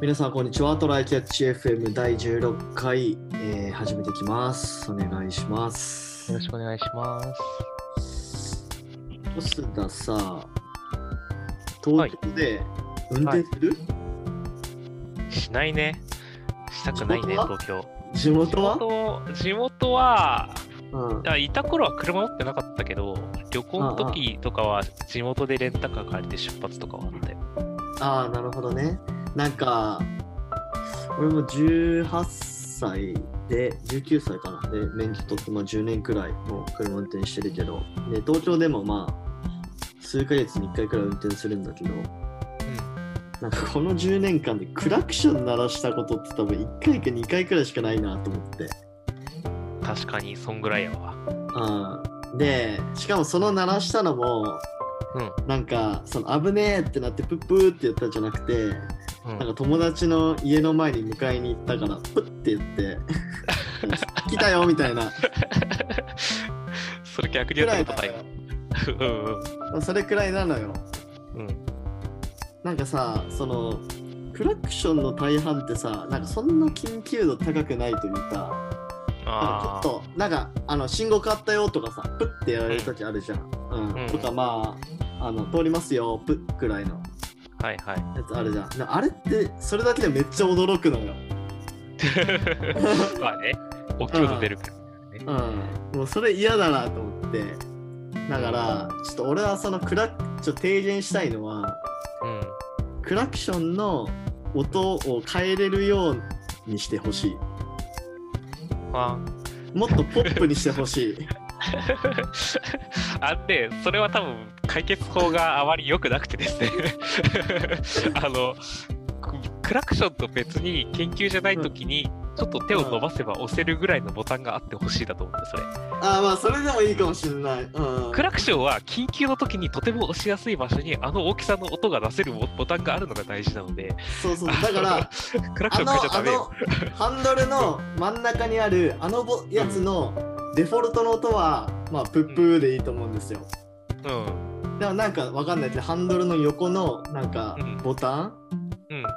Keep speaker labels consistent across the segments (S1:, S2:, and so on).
S1: 皆さん、こんにちは。トライキャッチ FM 第16回、えー始めていきます。お願いします。
S2: よろしくお願いします。
S1: ポスダさ、東京で運転する、
S2: しないね。したくないね、東京。
S1: 地元は？
S2: 地元は、
S1: うん
S2: いた頃は車持ってなかったけど、旅行の時とかは地元でレンタカー借りて出発とかはあったよ。
S1: ああ、なるほどね。なんか、俺も18歳で、19歳かな。で、免許取って、まあ、10年くらいもう車運転してるけど、で、東京でもまあ、数ヶ月に1回くらい運転するんだけど、なんかこの10年間でクラクション鳴らしたことって多分1回か2回くらいしかないなと思って。
S2: 確かに、そんぐらいやわ。
S1: うん、で、しかもその鳴らしたのも、
S2: うん。
S1: なんか、その危ねえってなってプップーってやったんじゃなくて、
S2: うん
S1: なんか友達の家の前に迎えに行ったから、プッて言って、来たよみたいな。
S2: それ逆にやったことないわ。うん
S1: それくらいなのよ。
S2: うん。うん。
S1: なんかさ、その、クラクションの大半ってさ、なんかそんな緊急度高くないというか、
S2: あ
S1: ちょっと、なんか、あの、信号変わったよとかさ、プッてやられるときあるじゃん。うん。
S2: うん
S1: とか、まあ、あの、通りますよ、プッくらいの
S2: あ。はいはい。
S1: やつあるじゃん。なあれって、それだけでめっちゃ驚くのよ。
S2: まあね、大きい音出るからね。
S1: うん。もうそれ嫌だなと思って。だから、ちょっと俺はそのクラちょっと提言したいのは、
S2: うん。
S1: クラクションの音を変えれるようにしてほしい。
S2: あ
S1: もっとポップにしてほしい。
S2: あで、それは多分解決法があまり良くなくてですね あの、ククラクションと別に研究じゃないときに、ちょっと手を伸ばせば押せるぐらいのボタンがあってほしいだと思うんです、それ。
S1: ああ、まあそれでもいいかもしれない。うん。
S2: クラクションは緊急の時にとても押しやすい場所にあの大きさの音が出せるボボタンがあるのが大事なので、
S1: そうそう。だから、
S2: クラクション
S1: あの、あ
S2: 変えちゃダメよ。
S1: の、ハンドルの真ん中にある、あのぼやつのデフォルトの音は、まあ、プップーでいいと思うんですよ。
S2: うん。
S1: でもなんかわかんないけど、ハンドルの横の、なんか
S2: うん、
S1: ボタン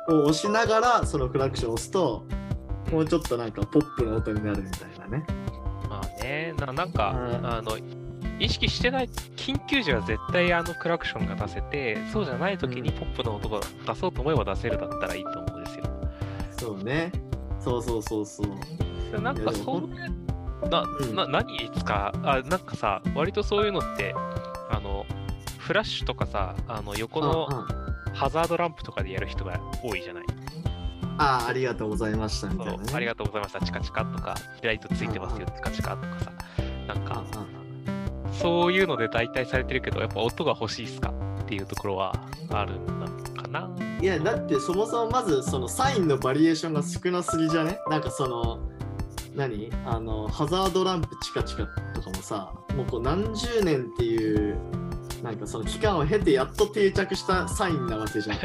S2: うん。
S1: を押しながら、そのクラクションを押すと、もうちょっとなんかポップな音になるみたいなね。
S2: まあね、ななんか、
S1: うん
S2: あの、意識してない、緊急時は絶対あのクラクションが出せて、そうじゃない時にポップな音が出そうと思えば出せるだったらいいと思うんですよ。
S1: そうね。そうそうそうそう。
S2: でなんかそういう、な、
S1: うん
S2: な、何に使うあ、なんかさ、割とそういうのって、あの、フラッシュとかさ、あの横のハザードランプとかでやる人が多いじゃない？
S1: ああ、ありがとうございましたみたいなね。
S2: ありがとうございました、チカチカとか、ライトついてますよ、チカチカとかさ。なんか、そういうので代替されてるけど、やっぱ音が欲しいっすか？っていうところはあるのかな？
S1: いや、だってそもそもまずそのサインのバリエーションが少なすぎじゃね？なんかその、何？あの、ハザードランプチカチカとかもさ、もうこう何十年っていう、なんかその期間を経てやっと定着したサインなわけじゃん。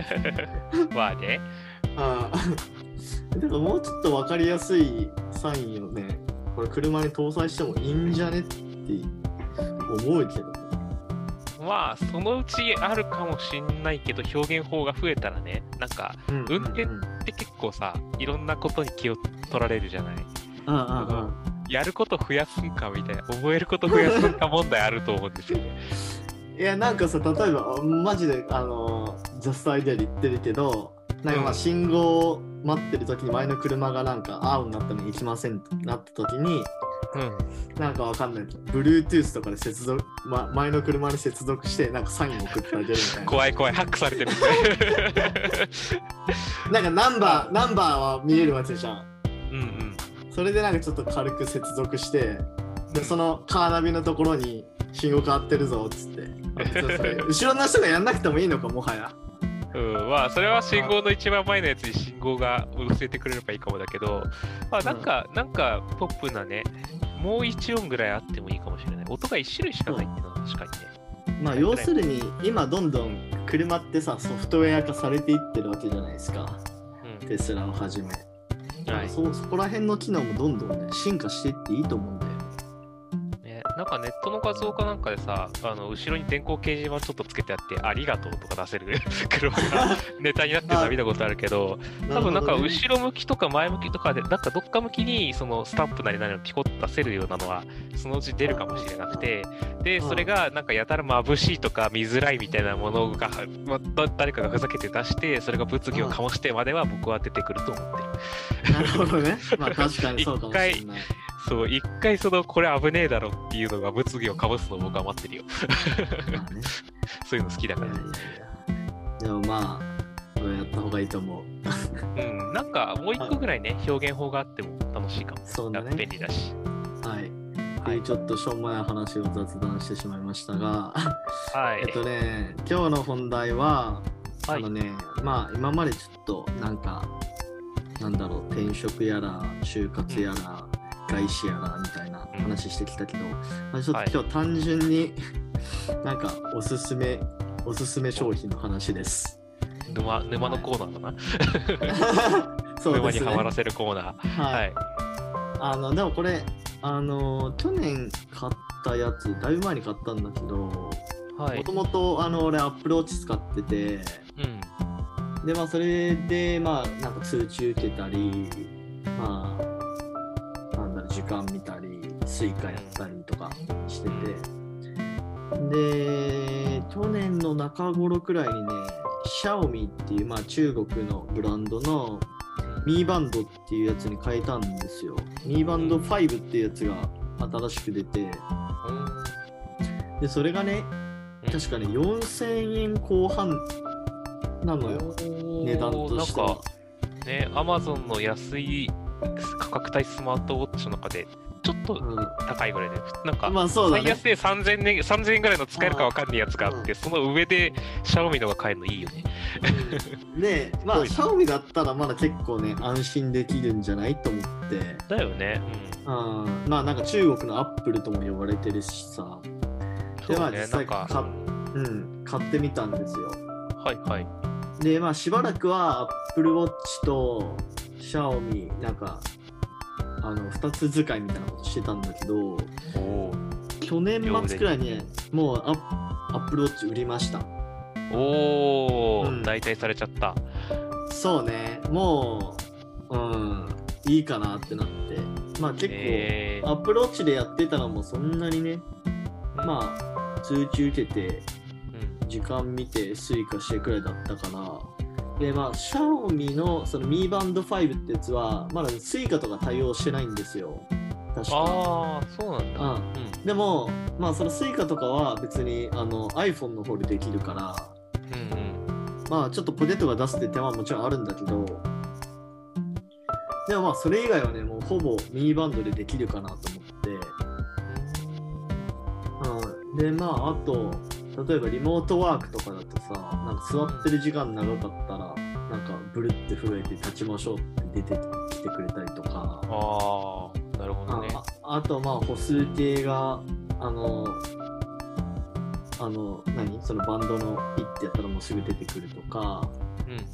S2: まあね。
S1: ああ。だからもうちょっと分かりやすいサインをね、これ車に搭載してもいいんじゃねって思うけどね。
S2: まあ、そのうちあるかもしんないけど、表現法が増えたらね、なんか、
S1: うん
S2: 運転って結構さ、いろんなことに気を取られるじゃない？
S1: うんうんうん
S2: やること増やすんかみたいな、覚えること増やすんか問題あると思うんですよね。
S1: いやなんかさ例えばマジであのジャストアイデアで言ってるけどなんかまあ
S2: うん
S1: 信号を待ってる時に前の車がなんか青になったのに行きませんってなった時に
S2: うん。
S1: なんかわかんない Bluetooth とかで接続、ま、前の車に接続してなんかサインを送ってあげるみたいな
S2: 怖い怖い、ハックされてる。
S1: なんかナンバーナンバーは見えるわけじゃん
S2: うんうん。
S1: それでなんかちょっと軽く接続してでそのカーナビのところに信号変わってるぞっつって。後ろの人がやんなくてもいいのかもはや。
S2: うん、まあ、それは信号の一番前のやつに信号が教えてくれればいいかもだけど、まあ、なんか、なんか、ポップなね、もう一音ぐらいあってもいいかもしれない。音が一種類しかないっていうのは確かにね。
S1: まあ要するに今どんどん車ってさソフトウェア化されていってるわけじゃないですか。
S2: うん。
S1: テスラをはじめ、
S2: はい。
S1: そそこら辺の機能もどんどんね進化していっていいと思うんだよ
S2: ね、なんかネットの画像かなんかでさ、あの後ろに電光掲示板ちょっとつけてあって、ありがとうとか出せる 車がネタになってるの見たことあるけど、多分なんか後ろ向きとか前向きとかで、なんかどっか向きにそのスタンプなり何をピコッと出せるようなのは、そのうち出るかもしれなくて、で、
S1: うん
S2: それがなんかやたら眩しいとか見づらいみたいなものが、まだ誰かがふざけて出して、それが物議を醸してまでは僕は出てくると思ってる。
S1: なるほどね。まあ確かにそうかもしれない。
S2: そう、一回その、これ危ねえだろっていうのが物議を醸すのを僕は待ってるよ。そういうの好きだから
S1: いやい。や。でもまあ、やった方がいいと思う。
S2: うん、なんかもう一個ぐらいね、表現法があっても楽しいかも。
S1: そうだね
S2: 便利だし。
S1: はい。
S2: はい
S1: でちょっとしょうもない話を雑談してしまいましたが、
S2: はい。
S1: えっとね、今日の本題は、
S2: はい
S1: あのね、まあ今までちょっとなんか、なんだろう、転職やら、就活やら、外資やらみたいな話してきたけど、まあ、ちょっと今日単純に、なんかおすすめ、おすすめ商品の話です。
S2: 沼沼のコーナーだな。
S1: そうね。
S2: にはまらせるコーナー。
S1: は。
S2: はいい。
S1: あの、でもこれ、あの、去年買ったやつ、だいぶ前に買ったんだけど、
S2: はい
S1: もと。もとあの俺アップルウォッチ使ってて、
S2: うん。
S1: でまあそれでまあなんか通知受けたり、まあ時間見たり、 Suica やったりとかしてて、で去年の中頃くらいにね、 Xiaomi っていうまあ中国のブランドの Mi Band っていうやつに変えたんですよ。 Mi Band 5っていうやつが新しく出て、でそれがね、確かね4000円後半なのよ。値段としては
S2: なんか。ね、アマゾンの安い価格帯スマートウォッチの中で、ちょっと
S1: う
S2: 高いぐらいで、なんか
S1: ん、、まあそうだね。
S2: 最安で3000円 ,3000 円ぐらいの使えるかわかんないやつがあって、
S1: うん
S2: その上でシャオミのが買えるのいいよね。
S1: で、まあ、シャオミだったらまだ結構ね、安心できるんじゃないと思って、
S2: だよね。
S1: うん、まあなんか中国のアップルとも呼ばれてるしさ、
S2: うん。
S1: でまあ実際
S2: なんか、
S1: かうん、買ってみたんですよ。
S2: はいはい。
S1: で、まあしばらくはアップルウォッチとシャオミ、なんか、あの、二つ使いみたいなことしてたんだけど。去年末くらいにね、もうアップルウォッチ売りました。
S2: おお、
S1: うん。
S2: 代替されちゃった。
S1: そうね、もう、うん、いいかなってなって、まあ結構、
S2: えー。
S1: アップルウォッチでやってたのもそんなにね、まあ、通知受けて、
S2: うん。
S1: 時間見て、 Suica してくらいだったから、で、まあ、 Xiaomi のその Mi Band 5ってやつは、まだ Suica とか対応してないんですよ。確か。
S2: ああ、そうなんだ。
S1: うん
S2: うん。
S1: でも、まあ、その Suica とかは別にあの iPhone の方でできるから、
S2: うんうん。
S1: まあちょっとポケットから出すって手間はもちろんあるんだけど、でもまあそれ以外はね、もうほぼ Mi Band でできるかなと思って、うん、でまああと、例えばリモートワークとかだとさ、か座ってる時間長かったら、なんかブルって震えて立ちましょうって出てきてくれたりとか、
S2: ああ、なるほどね。
S1: ああとまあ歩数計があのあの何？そのバンドのピッてやったらもうすぐ出てくるとか
S2: うんうん。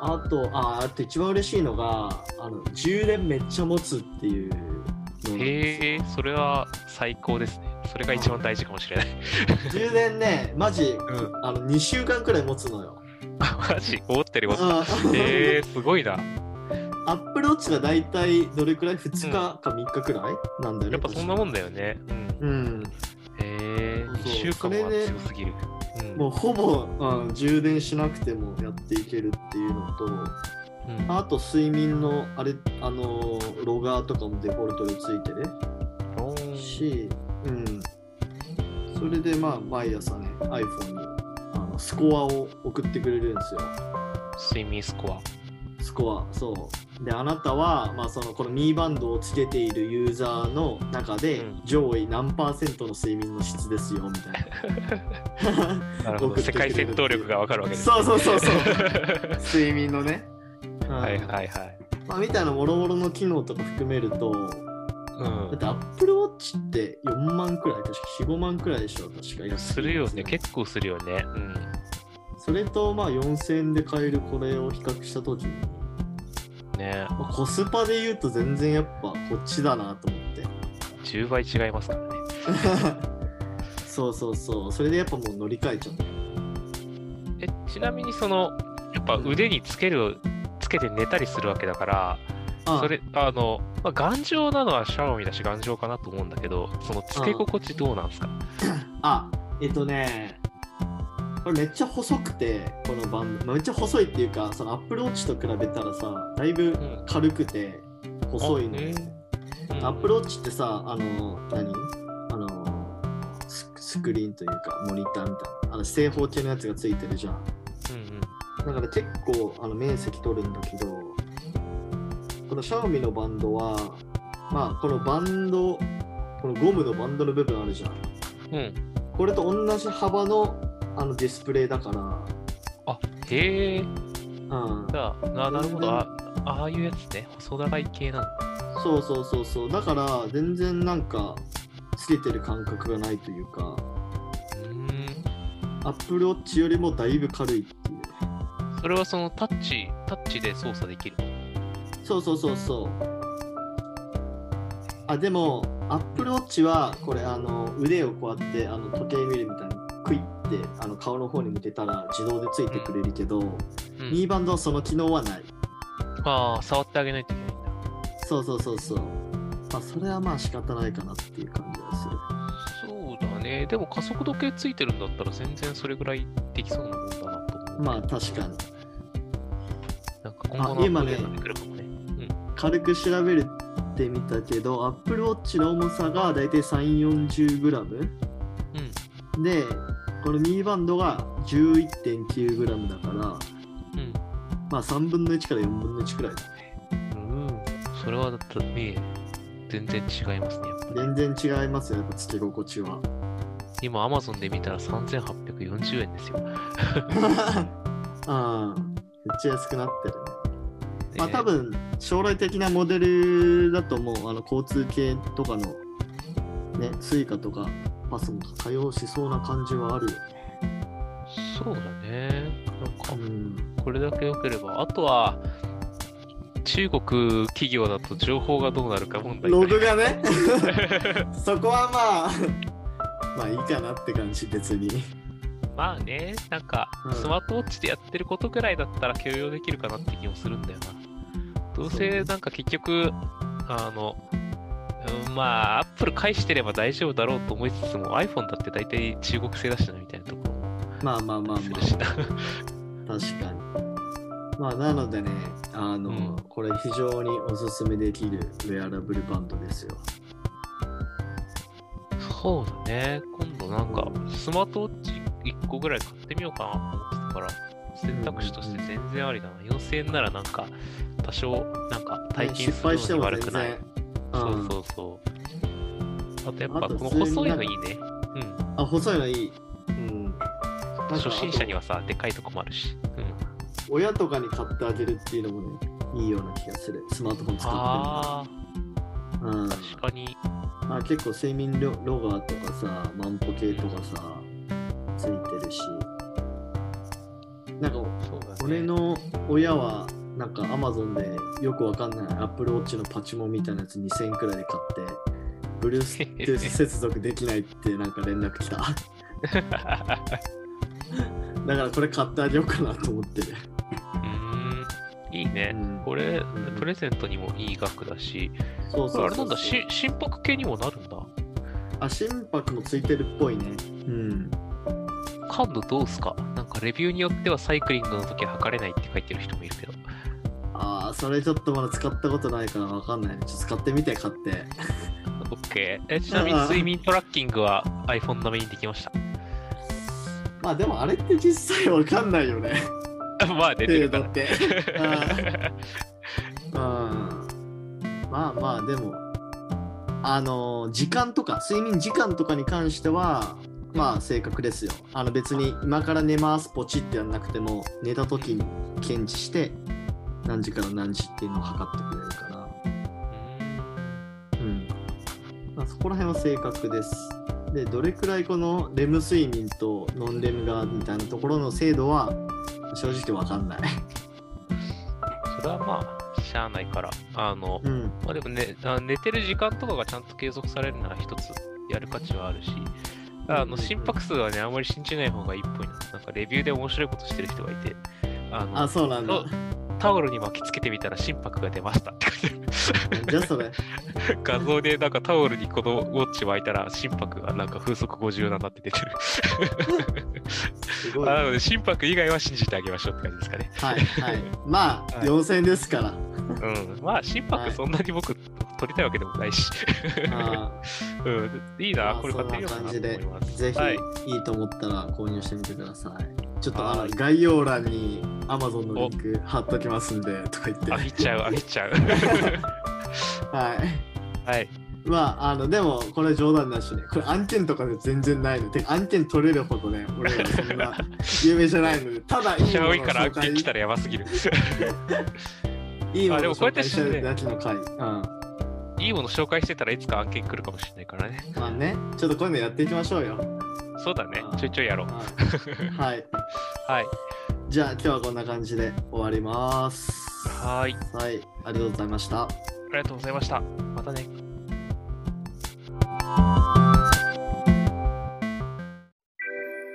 S1: あとああと一番嬉しいのがあの充電めっちゃ持つっていうのなんですよ
S2: へえ、それは最高ですね。それが一番大事かもしれない。
S1: 充電ねマジ、
S2: ん
S1: あの2週間くらい持つのよ
S2: あマジ？思ったよりも。
S1: あ
S2: へえ、すごいな。
S1: アップルウォッチがだいたいどれくらい？2日か3日くらいなんだよね
S2: やっぱそんなもんだよね。うん。
S1: うん
S2: へえ、
S1: そう
S2: 1週間は強すぎる。うん
S1: もうほぼ、うん、充電しなくてもやっていけるっていうのと
S2: うん
S1: あと睡眠のあれあのーロガーとかもデフォルトでついてるし、うん、それでまあ毎朝ね iPhone にあのスコアを送ってくれるんですよ。
S2: 睡眠スコア。
S1: スコアそう。であなたは、まあ、そのこのミーバンドをつけているユーザーの中で
S2: うん。
S1: 上位何パーセントの睡眠の質ですよみたいな。
S2: なるほど。世界戦闘力がわかるわけです、
S1: そうそうそうそう。睡眠のね、うん
S2: はいはいはい。
S1: まあ、みたいなもろもろの機能とか含めると
S2: うん
S1: だって Apple Watch って4万くらい、確か4、5万くらいでしょ、確か
S2: するよね。結構するよね。うん。
S1: それとまあ4000円で買えるこれを比較したときに、
S2: ね
S1: まあコスパで言うと全然やっぱこっちだなと思って。
S2: 10倍違いますからね。
S1: そうそうそう。それでやっぱもう乗り換えちゃった。
S2: えちなみにそのやっぱ腕につけるつけて寝たりするわけだから
S1: あ
S2: それあの、まあ、頑丈なのはシャオミだし頑丈かなと思うんだけどそのつけ心地どうなんですか？
S1: あ、えっとね、これめっちゃ細くて、このバンド。めっちゃ細いっていうか、そのアップルウォッチと比べたらさ、だいぶ
S2: ん。
S1: 軽くて、細いのね。
S2: うん。
S1: アップルウォッチってさ、あの、何？あのス、スクリーンというか、モニターみたいな、あの正方形のやつがついてるじゃん。
S2: うんうん。
S1: だから結構あの面積取るんだけど、このシャオミのバンドは、まあ、このバンド、このゴムのバンドの部分あるじゃん。
S2: うん。
S1: これと同じ幅のあのディスプレイだから、
S2: あへえ。
S1: うん、
S2: じゃあななるほど。あああいうやつね。細長い系なの
S1: そうそうそうそう。だから全然なんかつけてる感覚がないというか、
S2: うーん。
S1: アップルウォッチよりもだいぶ軽いっていう。
S2: それはそのタッチタッチで操作できるの？
S1: そうそうそうそう。あ、でも、アップルウォッチは、これ、あの、腕をこうやって、あの、時計見るみたいに、クイって、あの、顔の方に向けたら自動でついてくれるけど、
S2: うん
S1: ミーバンドはその機能はない。
S2: ああ触ってあげないといけないんだ
S1: そうそうそうそう。まあ、それはまあ仕方ないかなっていう感じがする。
S2: そうだね。でも加速度計ついてるんだったら全然それぐらいできそうなもんだなと。
S1: まあ、確かに。
S2: なんか今後のアップデートで来るかもね。
S1: 軽く調べるってみたけど、アップルウォッチの重さがだいたい3、40g
S2: うん。
S1: で、このミーバンドが 11.9g だから、
S2: うん。
S1: まあ3分の1から4分の1くらいだね。
S2: うん。うん。それはだったらね、全然違いますね。
S1: 全然違いますよ、やっぱつけ心地は。
S2: 今 Amazon で見たら3840円ですよ。
S1: ああ、めっちゃ安くなってるね。まあ
S2: ね
S1: 多分将来的なモデルだともうあの交通系とかのね、 Suica とか PASMO 対応しそうな感じはあるよね。
S2: そうだね。なんか
S1: う、ん。
S2: これだけ良ければ、あとは、中国企業だと情報がどうなるか問題
S1: ログがね、そこはまあ、まあいいかなって感じ、別に。
S2: まあね、なんか
S1: うん、
S2: スマートウォッチでやってることぐらいだったら許容できるかなって気もするんだよな。どうせなんか結局、あの、うんまあ、アップル返してれば大丈夫だろうと思いつつも、iPhone だって大体中国製だしなみたいなところも
S1: まあまあまあま。あ、確かに。まあなのでね、あの、
S2: うん
S1: これ非常におすすめできるウェアラブルバンドですよ。
S2: そうだね。今度なんか、スマートウォッチ1個ぐらい買ってみようかなと思ってたから、選択肢として全然ありだな。4000円ならなんか、多少、なんか体験
S1: 失
S2: するのに
S1: 敗しても全
S2: 悪くない。
S1: 然。
S2: そう
S1: うん
S2: そうそう。あとやっぱこの細いのいいね。うん。
S1: あ、細いのいい。うん。
S2: 初心者に
S1: あ
S2: はさ、でかいとこもあるし。うん。
S1: と親とかに買ってあげるっていうのもね、いいような気がする。スマートフォン使って
S2: あ
S1: るの。うん
S2: あ、確かに。
S1: あ結構睡眠ロロガーとかさ、万歩計とかさ、ついてるし。なんか。俺の親は、なんか Amazon でよくわかんない Apple Watch のパチモンみたいなやつ2000円くらいで買って、Bluetooth 接続できないってなんか連絡来た。だからこれ買ってあげようかなと思ってる。
S2: いいね。
S1: うん
S2: これ、
S1: ん
S2: プレゼントにもいい額だし、
S1: そうそう
S2: あれなんだ、し心拍計にもなるんだ。
S1: あ、心拍もついてるっぽいね。うん。
S2: 感度どうすか？レビューによってはサイクリングの時は測れないって書いてる人もいるけど。
S1: ああ、それちょっとまだ使ったことないからわかんないね。ちょっと使ってみて、買って。
S2: OK。えちなみに睡眠トラッキングは iPhone 並みにできました？
S1: まあでもあれって実際わかんないよね。
S2: まあ出てるから。
S1: だって。うん。まあまあ、でも、あの、時間とか、睡眠時間とかに関しては、まあ正確ですよ。あの別に今から寝ますポチってやんなくても、寝た時に検知して、何時から何時っていうのを測ってくれるから。うん。まあそこら辺は正確です。で、どれくらいこのレム睡眠とノンレムがみたいなところの精度は正直わかんない。
S2: それはまあ、しゃあないから。あの、
S1: うん。
S2: まあでもね、あ寝てる時間とかがちゃんと継続されるなら一つやる価値はあるし、あの心拍数はね、あんまり信じない方がいいっぽいな。なんかレビューで面白いことしてる人がいて、あの
S1: あ、そうなんだ
S2: そ。タオルに巻きつけてみたら心拍が出ましたって書いて
S1: じゃあそれ。
S2: ある。画像でなんかタオルにこのウォッチ巻いたら心拍がなんか風速57って出てる。
S1: すごい。は
S2: あなので心拍以外は信じてあげましょうって感じですかね。
S1: いはい。まあ、
S2: はい
S1: 4000円ですから。
S2: うん。まあ心拍そんなに僕取りたいわけでもないし。
S1: あ
S2: うん。いいな、これ買ってみようかなと
S1: 感じで
S2: 思います。
S1: ぜひ
S2: はい
S1: いいと思ったら購入してみてください。ちょっとあ概要欄に Amazon のリンク貼っときますんでとか言って。
S2: あげちゃう、あげちゃう。
S1: はい。
S2: はい。
S1: まあ、あの、でも、これ冗談なしね。これ案件とかで全然ないので、案件取れるほどね、俺らそんな 有名じゃないので、ただいいものを
S2: から案件来たらやばすぎる。
S1: いいものを
S2: あでもこうやって
S1: 紹介してるだけの回。うん。
S2: いいもの紹介してたらいつか案件来るかもしれないからね。
S1: まあね、ちょっとこういうのやっていきましょうよ。
S2: そうだね
S1: あ。
S2: ちょいちょいやろう。
S1: はい。
S2: はい。
S1: じゃあ今日はこんな感じで終わります。
S2: はーい。
S1: はい。ありがとうございました。
S2: ありがとうございました。またね。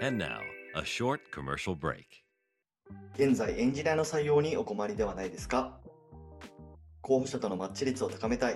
S3: And now, a short commercial break.
S4: 現在エンジニアの採用にお困りではないですか？候補者とのマッチ率を高めたい、